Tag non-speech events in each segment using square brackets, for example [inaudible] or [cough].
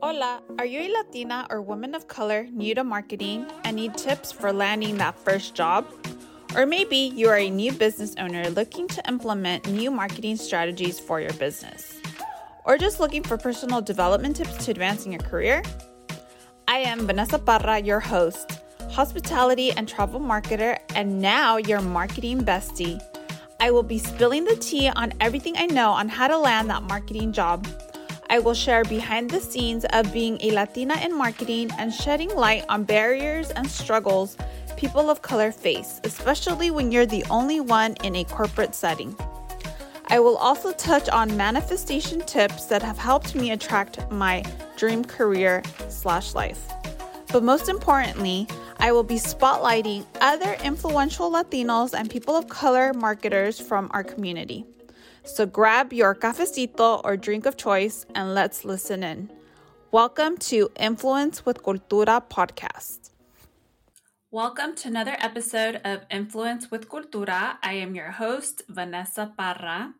Hola, are you a Latina or woman of color new to marketing and need tips for landing that first job? Or maybe you are a new business owner looking to implement new marketing strategies for your business. Or just looking for personal development tips to advancing your career? I am Vanessa Parra, your host, hospitality and travel marketer, and now your marketing bestie. I will be spilling the tea on everything I know on how to land that marketing job. I will share behind the scenes of being a Latina in marketing and shedding light on barriers and struggles people of color face, especially when you're the only one in a corporate setting. I will also touch on manifestation tips that have helped me attract my dream career slash life. But most importantly, I will be spotlighting other influential Latinos and people of color marketers from our community. So grab your cafecito or drink of choice and let's listen in. Welcome to Influence with Cultura podcast. Welcome to another episode of Influence with Cultura. I am your host, Vanessa Parra.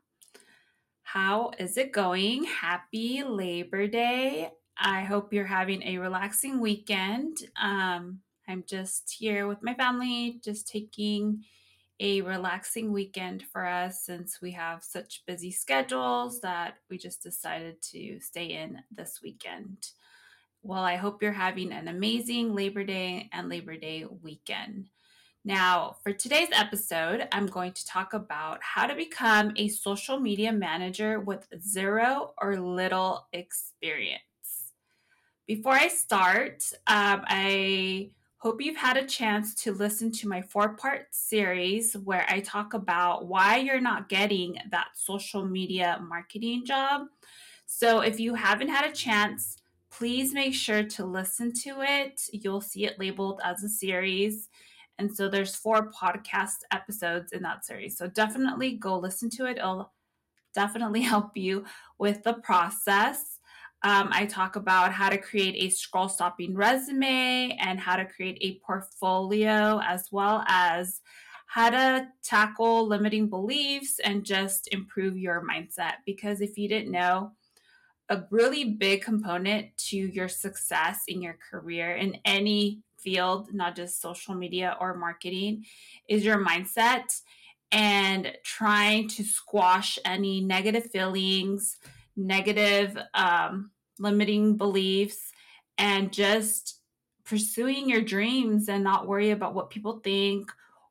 How is it going? Happy Labor Day. I hope you're having a relaxing weekend. Um, I'm just here with my family, just taking a relaxing weekend for us since we have such busy schedules that we just decided to stay in this weekend. Well, I hope you're having an amazing Labor Day and Labor Day weekend. Now, for today's episode, I'm going to talk about how to become a social media manager with zero or little experience. Before I start, um, I Hope you've had a chance to listen to my four part series where I talk about why you're not getting that social media marketing job. So, if you haven't had a chance, please make sure to listen to it. You'll see it labeled as a series. And so there's four podcast episodes in that series. So definitely go listen to it. It'll definitely [laughs] help you with the process. Um, I talk about how to create a scroll stopping resume and how to create a portfolio, as well as how to tackle limiting beliefs and just improve your mindset. Because if you didn't know, a really big component to your success in your career in any field, not just social media or marketing, is your mindset and trying to squash any negative feelings negative um, limiting beliefs and just pursuing your dreams and not worry about what people think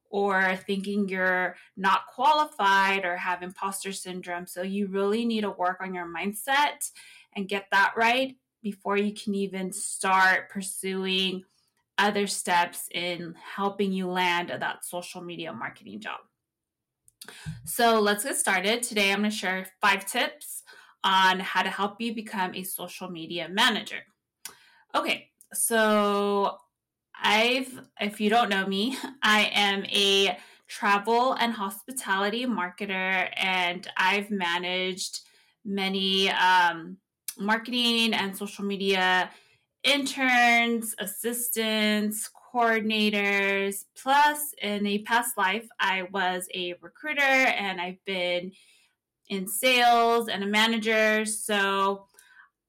or thinking you're not qualified or have imposter syndrome. So you really need to work on your mindset and get that right before you can even start pursuing other steps in helping you land that social media marketing job. So let's get started. Today I'm going to share five tips on how to help you become a social media manager. Okay, so I've, if you don't know me, [laughs] I am a travel and hospitality marketer, and I've managed many um, marketing and social media interns, assistants, coordinators. Plus, in a past life, I was a recruiter and I've been in sales and a manager. So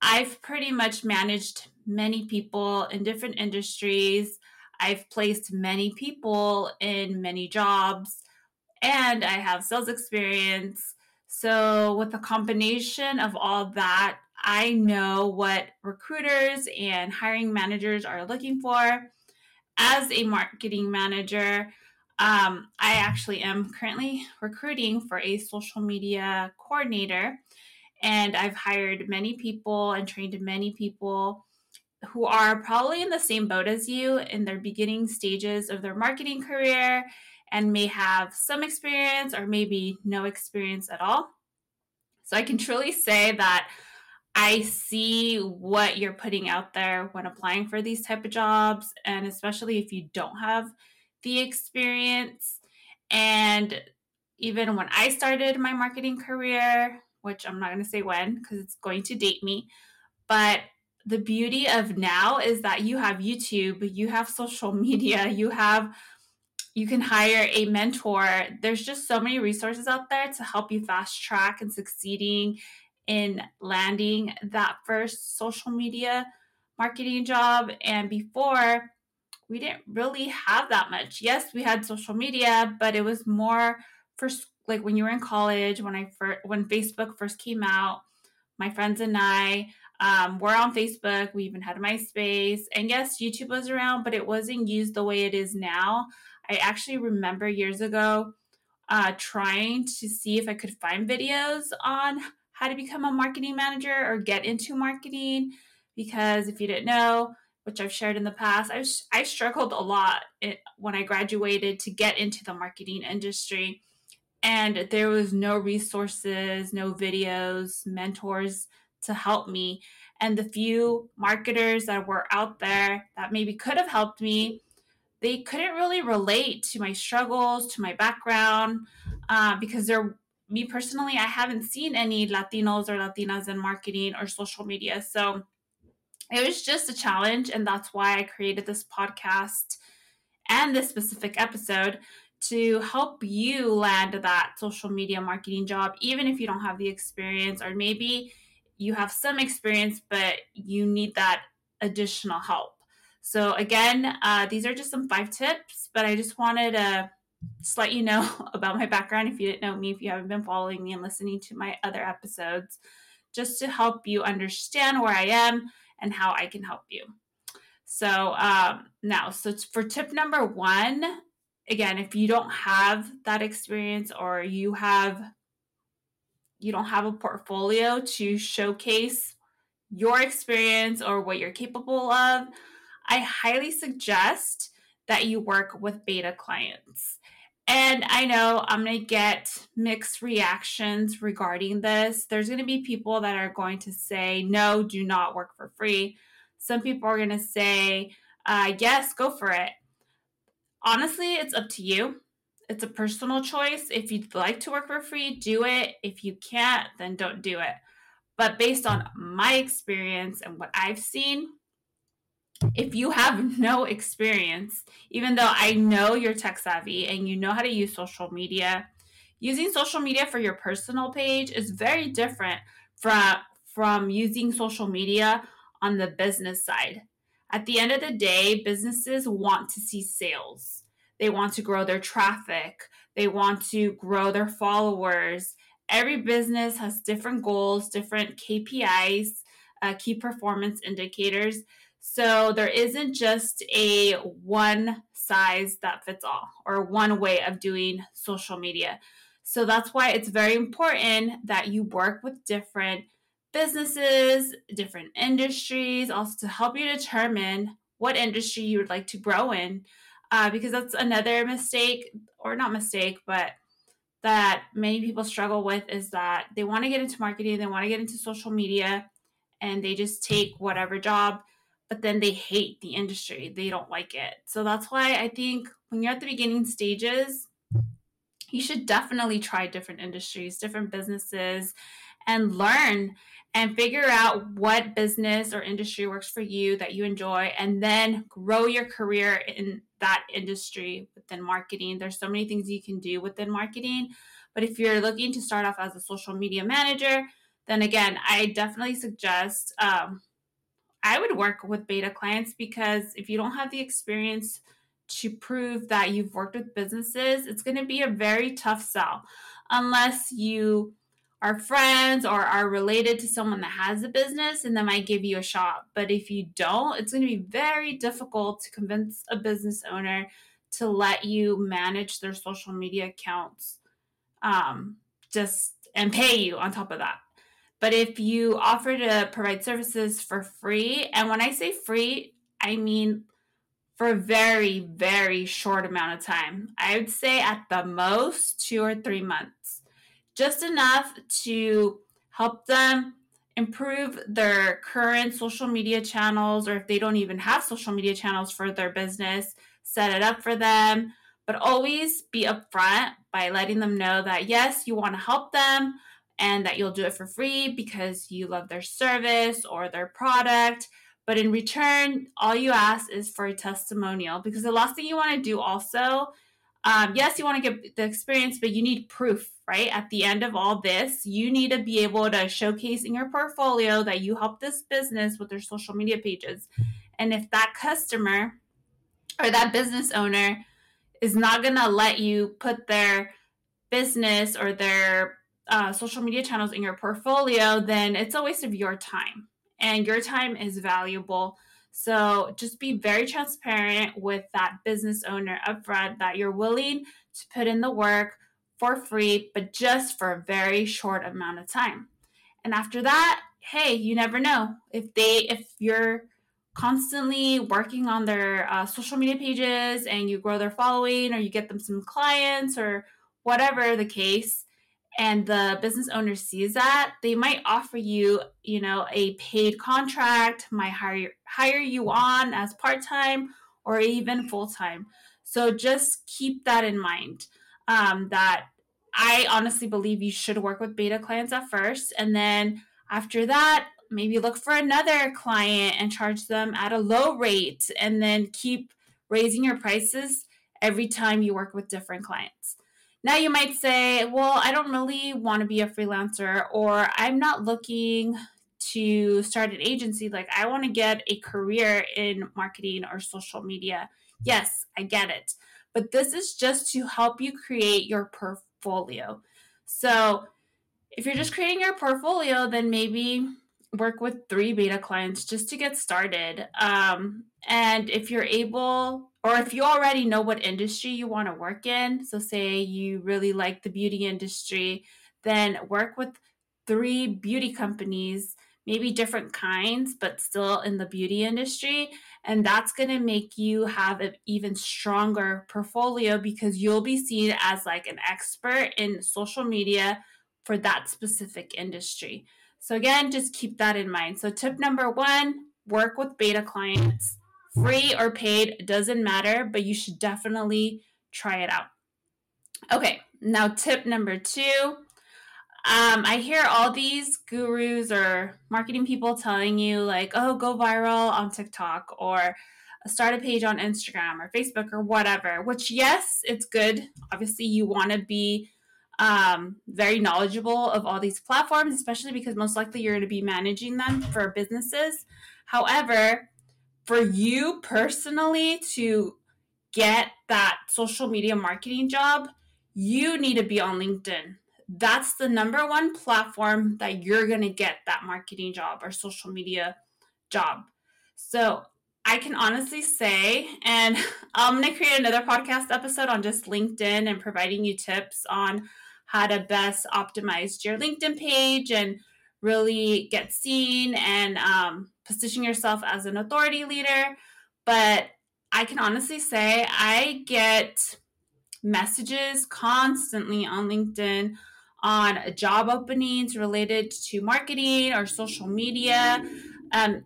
I've pretty much managed many people in different industries. I've placed many people in many jobs and I have sales experience. So, with a combination of all that, I know what recruiters and hiring managers are looking for. As a marketing manager, um, I actually am currently recruiting for a social media coordinator, and I've hired many people and trained many people who are probably in the same boat as you in their beginning stages of their marketing career and may have some experience or maybe no experience at all. So I can truly say that I see what you're putting out there when applying for these type of jobs and especially if you don't have the experience. And even when I started my marketing career, which I'm not going to say when because it's going to date me, but the beauty of now is that you have YouTube, you have social [laughs] media, you have you can hire a mentor. There's just so many resources out there to help you fast track and succeeding in landing that first social media marketing job. And before, we didn't really have that much. Yes, we had social media, but it was more for like when you were in college, when I first, when Facebook first came out, my friends and I um, were on Facebook. We even had MySpace, and yes, YouTube was around, but it wasn't used the way it is now. I actually remember years ago uh, trying to see if I could find videos on how to become a marketing manager or get into marketing. Because if you didn't know, which I've shared in the past, I, I struggled a lot when I graduated to get into the marketing industry. And there was no resources, no videos, mentors to help me. And the few marketers that were out there that maybe could have helped me they couldn't really relate to my struggles, to my background, uh, because they're me personally, I haven't seen any Latinos or Latinas in marketing or social media. So it was just a challenge. And that's why I created this podcast and this specific episode to help you land that social media marketing job, even if you don't have the experience, or maybe you have some experience, but you need that additional help. So again, uh, these are just some five tips, but I just wanted to just let you know [laughs] about my background if you didn't know me, if you haven't been following me and listening to my other episodes, just to help you understand where I am and how I can help you. So um, now, so for tip number one, again, if you don't have that experience or you have you don't have a portfolio to showcase your experience or what you're capable of, I highly suggest that you work with beta clients. And I know I'm going to get mixed reactions regarding this. There's going to be people that are going to say, no, do not work for free. Some people are going to say, uh, yes, go for it. Honestly, it's up to you. It's a personal choice. If you'd like to work for free, do it. If you can't, then don't do it. But based on my experience and what I've seen, if you have [laughs] no experience, even though I know you're tech savvy and you know how to use social media, using social media for your personal page is very different from from using social media on the business side. At the end of the day, businesses want to see sales. They want to grow their traffic. They want to grow their followers. Every business has different goals, different KPIs, uh, key performance indicators. So there isn't just a one size that fits all or one way of doing social media. So that's why it's very important that you work with different businesses, different industries, also to help you determine what industry you would like to grow in. Uh, because that's another mistake, or not mistake, but that many people struggle with is that they want to get into marketing, they want to get into social media, and they just take whatever job but then they hate the industry. They don't like it. So that's why I think when you're at the beginning stages, you should definitely try different industries, different businesses, and learn and figure out what business or industry works for you that you enjoy, and then grow your career in that industry within marketing. There's so many things you can do within marketing. But if you're looking to start off as a social media manager, then again, I definitely suggest um, I would work with beta clients because if you don't have the experience to prove that you've worked with businesses, it's going to be a very tough sell unless you are friends or are related to someone that has a business and they might give you a shot. But if you don't, it's going to be very difficult to convince a business owner to let you manage their social media accounts um, just and pay you on top of that. But if you offer to provide services for free, and when I say free, I mean for a very, very short amount of time, I would say at the most two or three months, just enough to help them improve their current social media channels, or if they don't even have social media channels for their business, set it up for them. But always be upfront by letting them know that yes, you want to help them, and that you'll do it for free because you love their service or their product. But in return, all you ask is for a testimonial because the last thing you want to do also um, yes, you want to get the experience, but you need proof, right? At the end of all this, you need to be able to showcase in your portfolio that you help this business with their social media pages. And if that customer or that business owner is not going to let you put their business or their uh, social media channels in your portfolio, then it's a waste of your time. And your time is valuable. So just be very transparent with that business owner upfront that you're willing to put in the work for free, but just for a very short amount of time. And after that, hey, you never know if they if you're constantly working on their uh, social media pages and you grow their following or you get them some clients or whatever the case and the business owner sees that, they might offer you, you know, a paid contract, might hire hire you on as part-time or even full-time. So just keep that in mind. Um, that I honestly believe you should work with beta clients at first, and then after that, maybe look for another client and charge them at a low rate, and then keep raising your prices every time you work with different clients. Now you might say, well, I don't really want to be a freelancer, or I'm not looking to start an agency. Like, I want to get a career in marketing or social media. Yes, I get it. But this is just to help you create your portfolio. So, if you're just creating your portfolio, then maybe work with three beta clients just to get started. Um, and if you're able, or if you already know what industry you want to work in, so say you really like the beauty industry, then work with three beauty companies, maybe different kinds, but still in the beauty industry. And that's going to make you have an even stronger portfolio because you'll be seen as like an expert in social media for that specific industry. So, again, just keep that in mind. So, tip number one work with beta clients free or paid, doesn't matter, but you should definitely try it out. Okay, now tip number two. Um, I hear all these gurus or marketing people telling you, like, oh, go viral on TikTok or start a page on Instagram or Facebook or whatever, which, yes, it's good. Obviously, you want to be um, very knowledgeable of all these platforms, especially because most likely you're going to be managing them for businesses. However, for you personally to get that social media marketing job, you need to be on LinkedIn. That's the number one platform that you're going to get that marketing job or social media job. So I can honestly say, and [laughs] I'm going to create another podcast episode on just LinkedIn and providing you tips on how to best optimize your LinkedIn page and really get seen and um, position yourself as an authority leader. But I can honestly say I get messages constantly on LinkedIn on job openings related to marketing or social media. Um,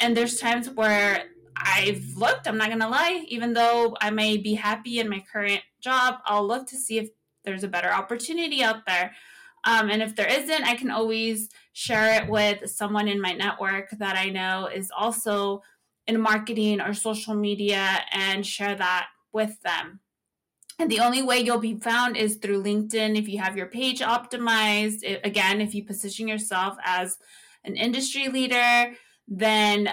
and there's times where I've looked, I'm not going to lie, even though I may be happy in my current job, I'll look to see if there's a better opportunity out there. Um, and if there isn't, I can always share it with someone in my network that I know is also in marketing or social media and share that with them. And the only way you'll be found is through LinkedIn if you have your page optimized. It, again, if you position yourself as an industry leader, then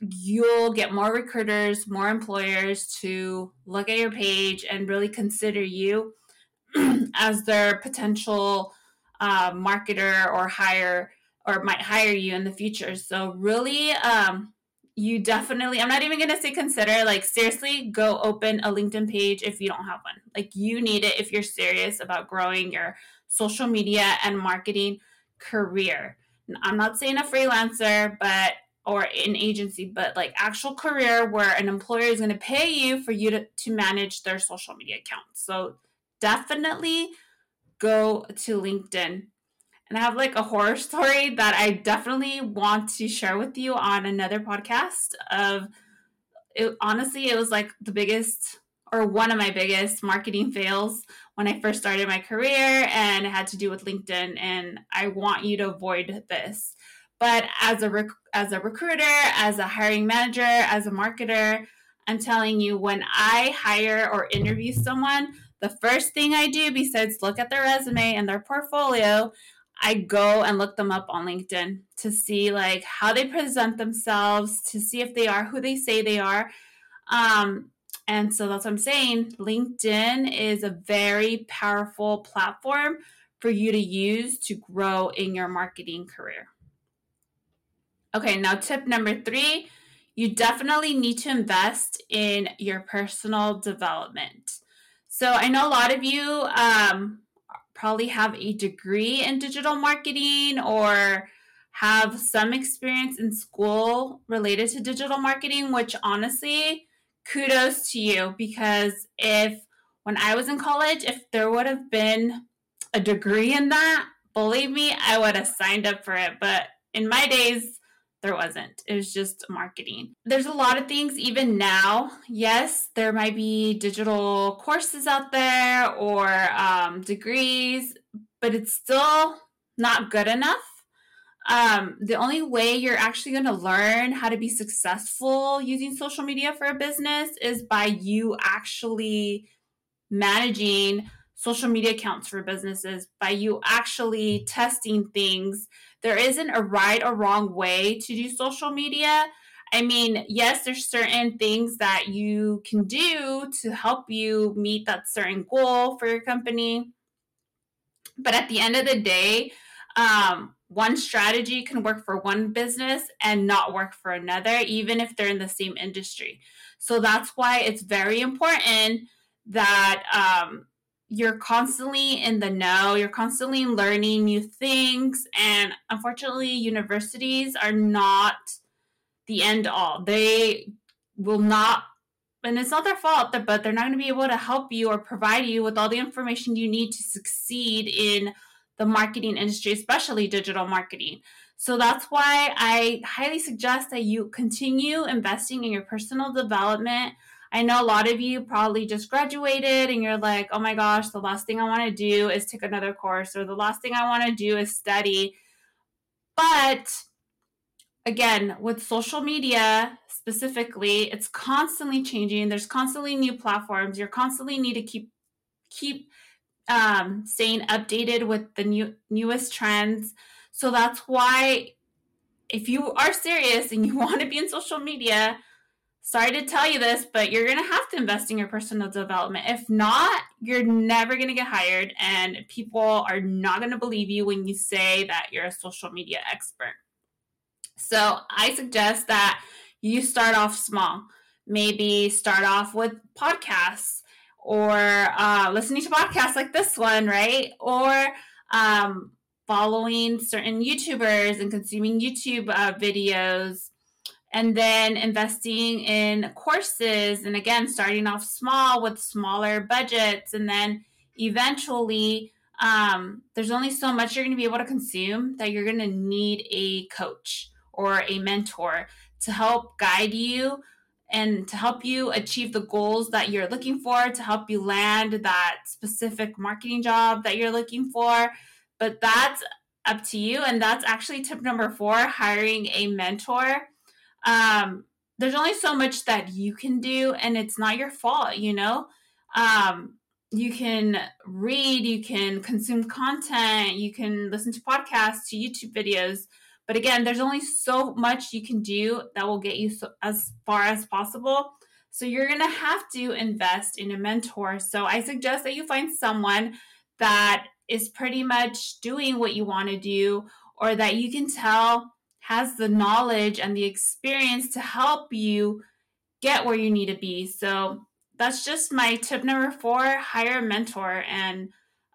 you'll get more recruiters, more employers to look at your page and really consider you [clears throat] as their potential uh, marketer or hire or might hire you in the future. So really, um, you definitely i'm not even to say consider like seriously go open a linkedin page if you don't have one. Like you need it if you're serious about growing your social media and marketing career. I'm not saying a freelancer but or an agency but like actual career where an employer is going to pay you for you to, to manage their social media accounts. So definitely go to LinkedIn. And I have like a horror [laughs] story that I definitely want to share with you on another podcast of it, honestly it was like the biggest or one of my biggest marketing fails when I first started my career and it had to do with LinkedIn and I want you to avoid this. But as a rec- as a recruiter, as a hiring manager, as a marketer, I'm telling you, when I hire or interview someone, the first thing I do besides look at their resume and their portfolio, I go and look them up on LinkedIn to see like how they present themselves, to see if they are who they say they are. Um, and so that's what I'm saying. LinkedIn is a very powerful platform for you to use to grow in your marketing career. Okay, now tip number three you definitely need to invest in your personal development. So I know a lot of you um, probably have a degree in digital marketing or have some experience in school related to digital marketing, which honestly, kudos to you because if when I was in college, if there would have been a degree in that, believe me, I would have signed up for it. But in my days, there wasn't. It was just marketing. There's a lot of things even now. Yes, there might be digital courses out there or um, degrees, but it's still not good enough. Um, the only way you're actually going to learn how to be successful using social media for a business is by you actually managing social media accounts for businesses, by you actually testing things there isn't a right or wrong way to do social media. I mean, yes, there's certain things that you can do to help you meet that certain goal for your company. But at the end of the day, um, one strategy can work for one business and not work for another, even if they're in the same industry. So that's why it's very important that um, you're constantly in the know, you're constantly learning new things. And unfortunately, universities are not the end all. They will not, and it's not their fault, but they're not going to be able to help you or provide you with all the information you need to succeed in the marketing industry, especially digital marketing. So that's why I highly suggest that you continue investing in your personal development I know a lot of you probably just graduated and you're like, oh my gosh, the last thing I want to do is take another course, or the last thing I want to do is study. But again, with social media specifically, it's constantly changing. There's constantly new platforms. You're constantly need to keep keep um, staying updated with the new newest trends. So that's why if you are serious and you [laughs] want to be in social media, sorry to tell you this, but you're going to have to invest in your personal development. If not, you're never going to get hired, and people are not going to believe you when you say that you're a social media expert. So I suggest that you start off small. Maybe start off with podcasts or uh, listening to podcasts like this one, right? Or um, following certain YouTubers and consuming YouTube uh, videos and then investing in courses and again starting off small with smaller budgets and then eventually um, there's only so much you're going to be able to consume that you're going to need a coach or a mentor to help guide you and to help you achieve the goals that you're looking for to help you land that specific marketing job that you're looking for. But that's up to you and that's actually tip number four hiring a mentor um, there's only so much that you can do, and it's not your fault, you know? Um, you can read, you can consume content, you can listen to podcasts, to YouTube videos. But again, there's only so much you can do that will get you so, as far as possible. So you're going to have to invest in a mentor. So I suggest that you find someone that is pretty much doing what you want to do or that you can tell has the knowledge and the experience to help you get where you need to be. So that's just my tip number four hire a mentor and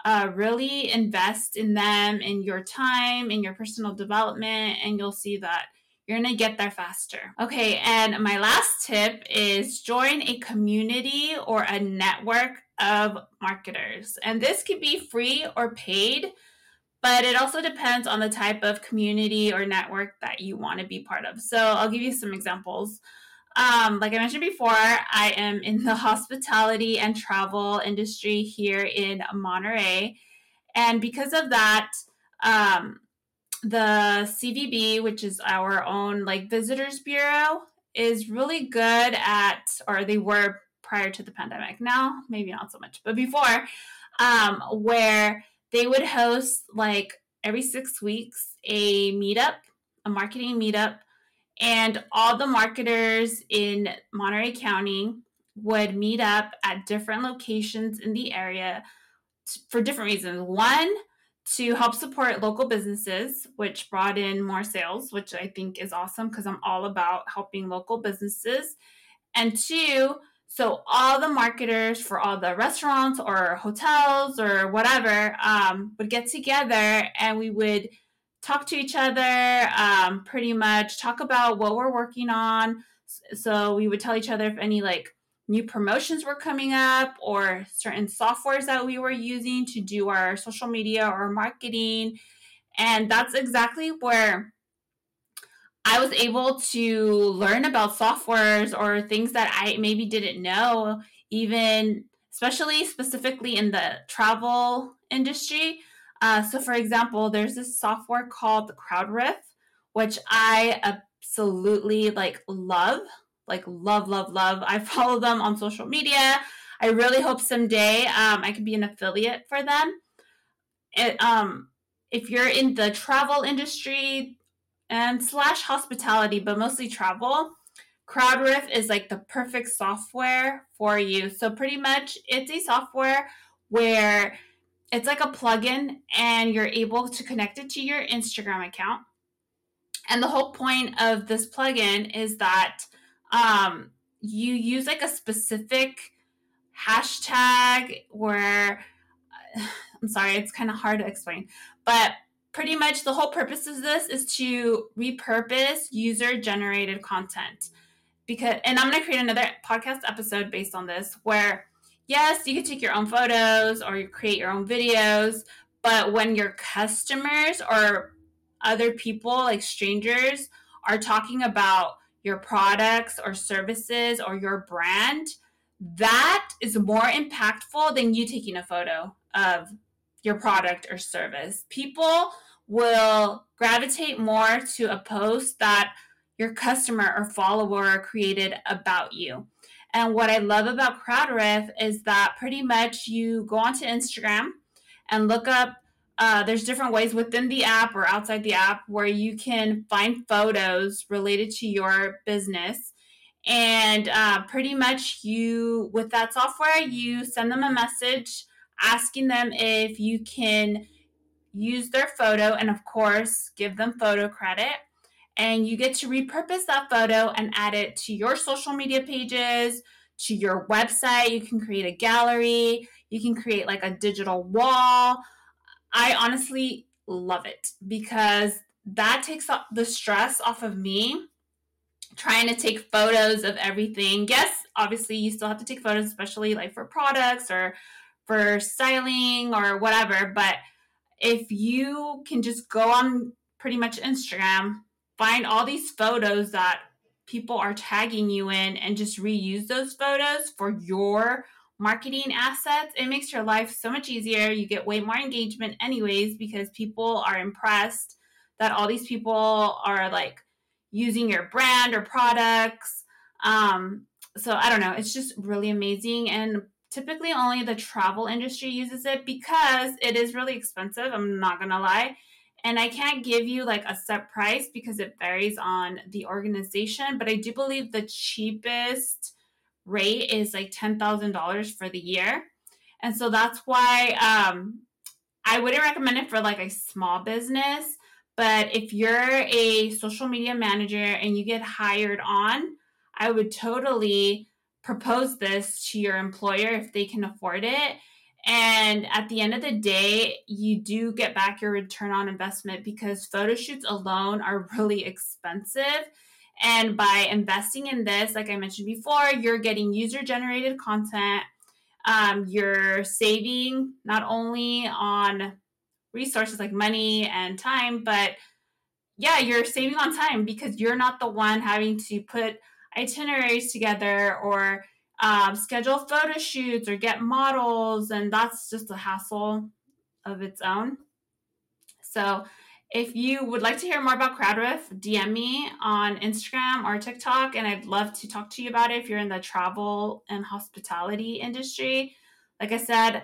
uh, really invest in them, in your time, in your personal development, and you'll see that you're to get there faster. Okay, and my last tip is join a community or a network of marketers. And this could be free or paid but it also depends on the type of community or network that you want to be part of. So I'll give you some examples. Um, like I mentioned before, I am in the [laughs] hospitality and travel industry here in Monterey. And because of that, um, the CVB, which is our own like visitors bureau, is really good at, or they were prior to the pandemic. Now, maybe not so much, but before, um, where they would host like every six weeks a meetup, a marketing meetup, and all the marketers in Monterey County would meet up at different locations in the area for different reasons. One, to help support local businesses, which brought in more sales, which I think is awesome because I'm all about helping local businesses. And two, so all the marketers for all the restaurants or hotels or whatever um, would get together and we would talk to each other, um, pretty much talk about what we're working on. So we would tell each other if any like new promotions were coming up or certain softwares that we were using to do our social media or marketing. And that's exactly where I was able to learn about softwares or things that I maybe didn't know, even especially specifically in the travel industry. Uh, so, for example, there's this software called CrowdRiff, which I absolutely like love like love, love, love. I follow them on social media. I really hope someday um, I can be an affiliate for them. It, um, if you're in the travel industry and slash hospitality, but mostly travel, CrowdRiff is like the perfect software for you. So pretty much, it's a software where it's like a plugin, and you're able to connect it to your Instagram account. And the whole point of this plugin is that um, you use like a specific hashtag where [sighs] I'm sorry, it's kind of hard to explain, but pretty much the whole purpose of this is to repurpose user generated content. Because, and I'm going to create another podcast episode based on this where, yes, you can take your own photos or you create your own videos, but when your customers or other people, like strangers, are talking about your products or services or your brand, that is more impactful than you taking a photo of your product or service. People will gravitate more to a post that your customer or follower created about you. And what I love about CrowdRiff is that pretty much you go onto Instagram and look up uh, there's different ways within the app or outside the app where you can find photos related to your business and uh, pretty much you with that software you send them a message asking them if you can use their photo and of course give them photo credit. And you get to repurpose that photo and add it to your social media pages to your website. You can create a gallery. You can create like a digital wall. I honestly love it because that takes the stress off of me trying to take photos of everything. Yes, obviously you still have to take photos, especially like for products or for styling or whatever. But if you can just go on pretty much Instagram, find all these photos that people are tagging you in and just reuse those photos for your marketing assets, it makes your life so much easier. You get way more engagement, anyways, because people are impressed that all these people are like using your brand or products. Um, so I don't know, it's just really amazing. And typically, only the travel industry uses it because it is really expensive. I'm not gonna lie. And I can't give you like a set price because it varies on the organization, but I do believe the cheapest rate is like $10,000 for the year. And so that's why um, I wouldn't recommend it for like a small business. But if you're a social media manager and you get hired on, I would totally propose this to your employer if they can afford it. And at the end of the day, you do get back your return on investment because photo shoots alone are [laughs] really expensive. And by investing in this, like I mentioned before, you're getting user generated content. Um, you're saving not only on resources like money and time, but yeah, you're saving on time because you're not the one having to put itineraries together or um, schedule photo shoots or get models. And that's just a hassle of its own. So If you would like to hear more about CrowdRiff, DM me on Instagram or TikTok, and I'd love to talk to you about it if you're in the travel and hospitality industry. Like I said,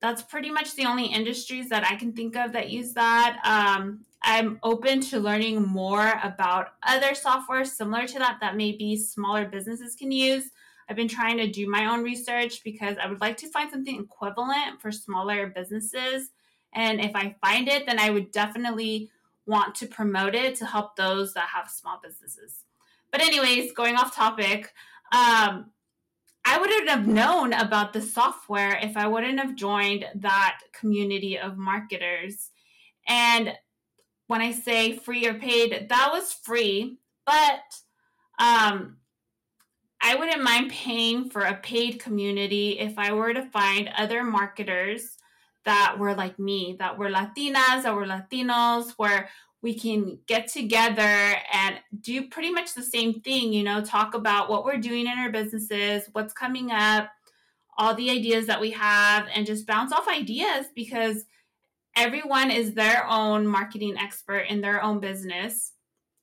that's pretty much the only industries that I can think of that use that. Um, I'm open to learning more about other software similar to that that maybe smaller businesses can use. I've been trying to do my own research because I would like to find something equivalent for smaller businesses and if I find it, then I would definitely want to promote it to help those that have small businesses. But, anyways, going off topic, um, I wouldn't have known about the software if I wouldn't have joined that community of marketers. And when I say free or paid, that was free, but um, I wouldn't mind paying for a paid community if I were to find other marketers that were like me, that were Latinas, that were Latinos, where we can get together and do pretty much the same thing, you know, talk about what we're doing in our businesses, what's coming up, all the ideas that we have, and just bounce off ideas because everyone is their own marketing expert in their own business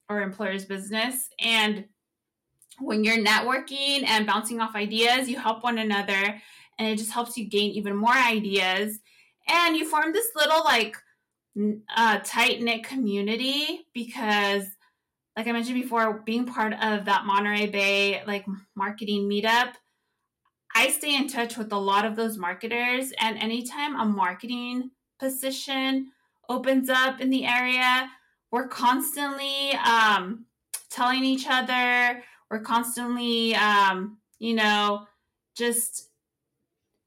or employer's business. And when you're networking and bouncing off ideas, you help one another and it just helps you gain even more ideas and you form this little like uh, tight knit community because like i mentioned before being part of that monterey bay like marketing meetup i stay in touch with a lot of those marketers and anytime a marketing position opens up in the area. We're constantly um, telling each other. We're constantly um, you know just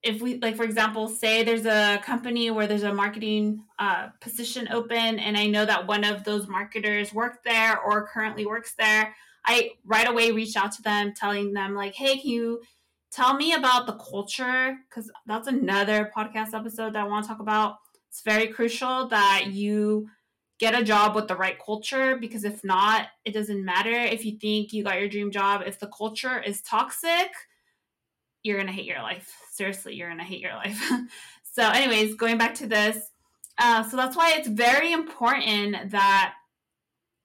if we like for example say there's a company where there's a marketing uh, position open and i know that one of those marketers worked there or currently works there i right away reach out to them telling them like hey can you tell me about the culture? Because that's another podcast episode that i want to talk about it's very crucial that you get a job with the right culture because if not it doesn't matter if you think you got your dream job if the culture is toxic you're gonna hate your life. Seriously, you're gonna hate your life. [laughs] so, anyways, going back to this, uh, so that's why it's very important that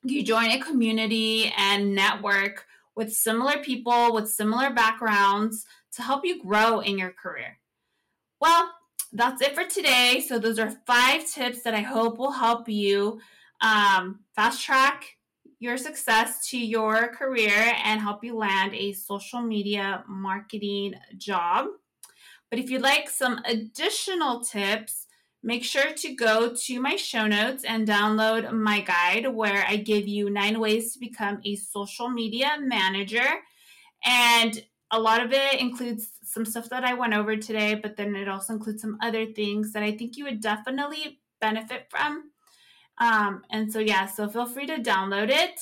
you join a community and network with similar people with similar backgrounds to help you grow in your career. Well, that's it for today. So, those are five tips that I hope will help you um, fast track your success to your career and help you land a social media marketing job. But if you'd like some additional tips, make sure to go to my show notes and download my guide where I give you nine ways to become a social media manager. And a lot of it includes some stuff that I went over today, but then it also includes some other things that I think you would definitely benefit from. Um, and so, yeah, so feel free to download it.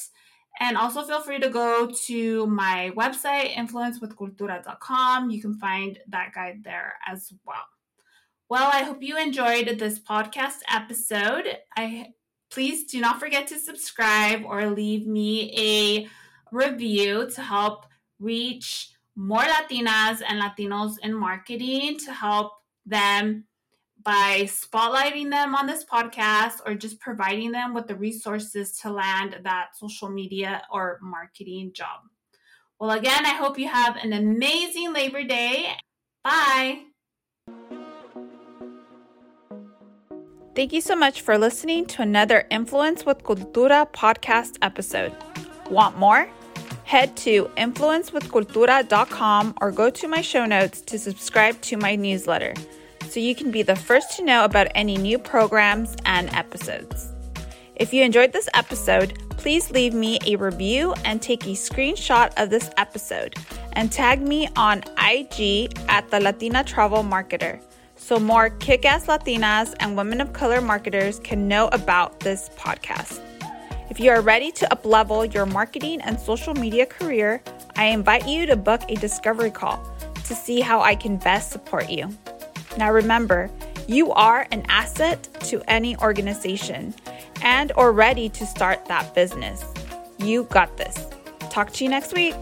And also feel free to go to my website, influencewithcultura.com. You can find that guide there as well. Well, I hope you enjoyed this podcast episode. I please do not forget to subscribe or leave me a review to help reach more Latinas and Latinos in marketing to help them by spotlighting them on this podcast or just providing them with the resources to land that social media or marketing job. Well, again, I hope you have an amazing Labor Day. Bye. Thank you so much for listening to another Influence with Cultura podcast episode. Want more? Head to influencewithcultura.com or go to my show notes to subscribe to my newsletter so you can be the first to know about any new programs and episodes. If you enjoyed this episode, please leave me a review and take a screenshot of this episode and tag me on IG at the Latina Travel Marketer so more kick ass Latinas and women of color marketers can know about this podcast. If you are ready to uplevel your marketing and social media career, I invite you to book a discovery call to see how I can best support you. Now remember, you are an asset to any organization and or ready to start that business. You got this. Talk to you next week.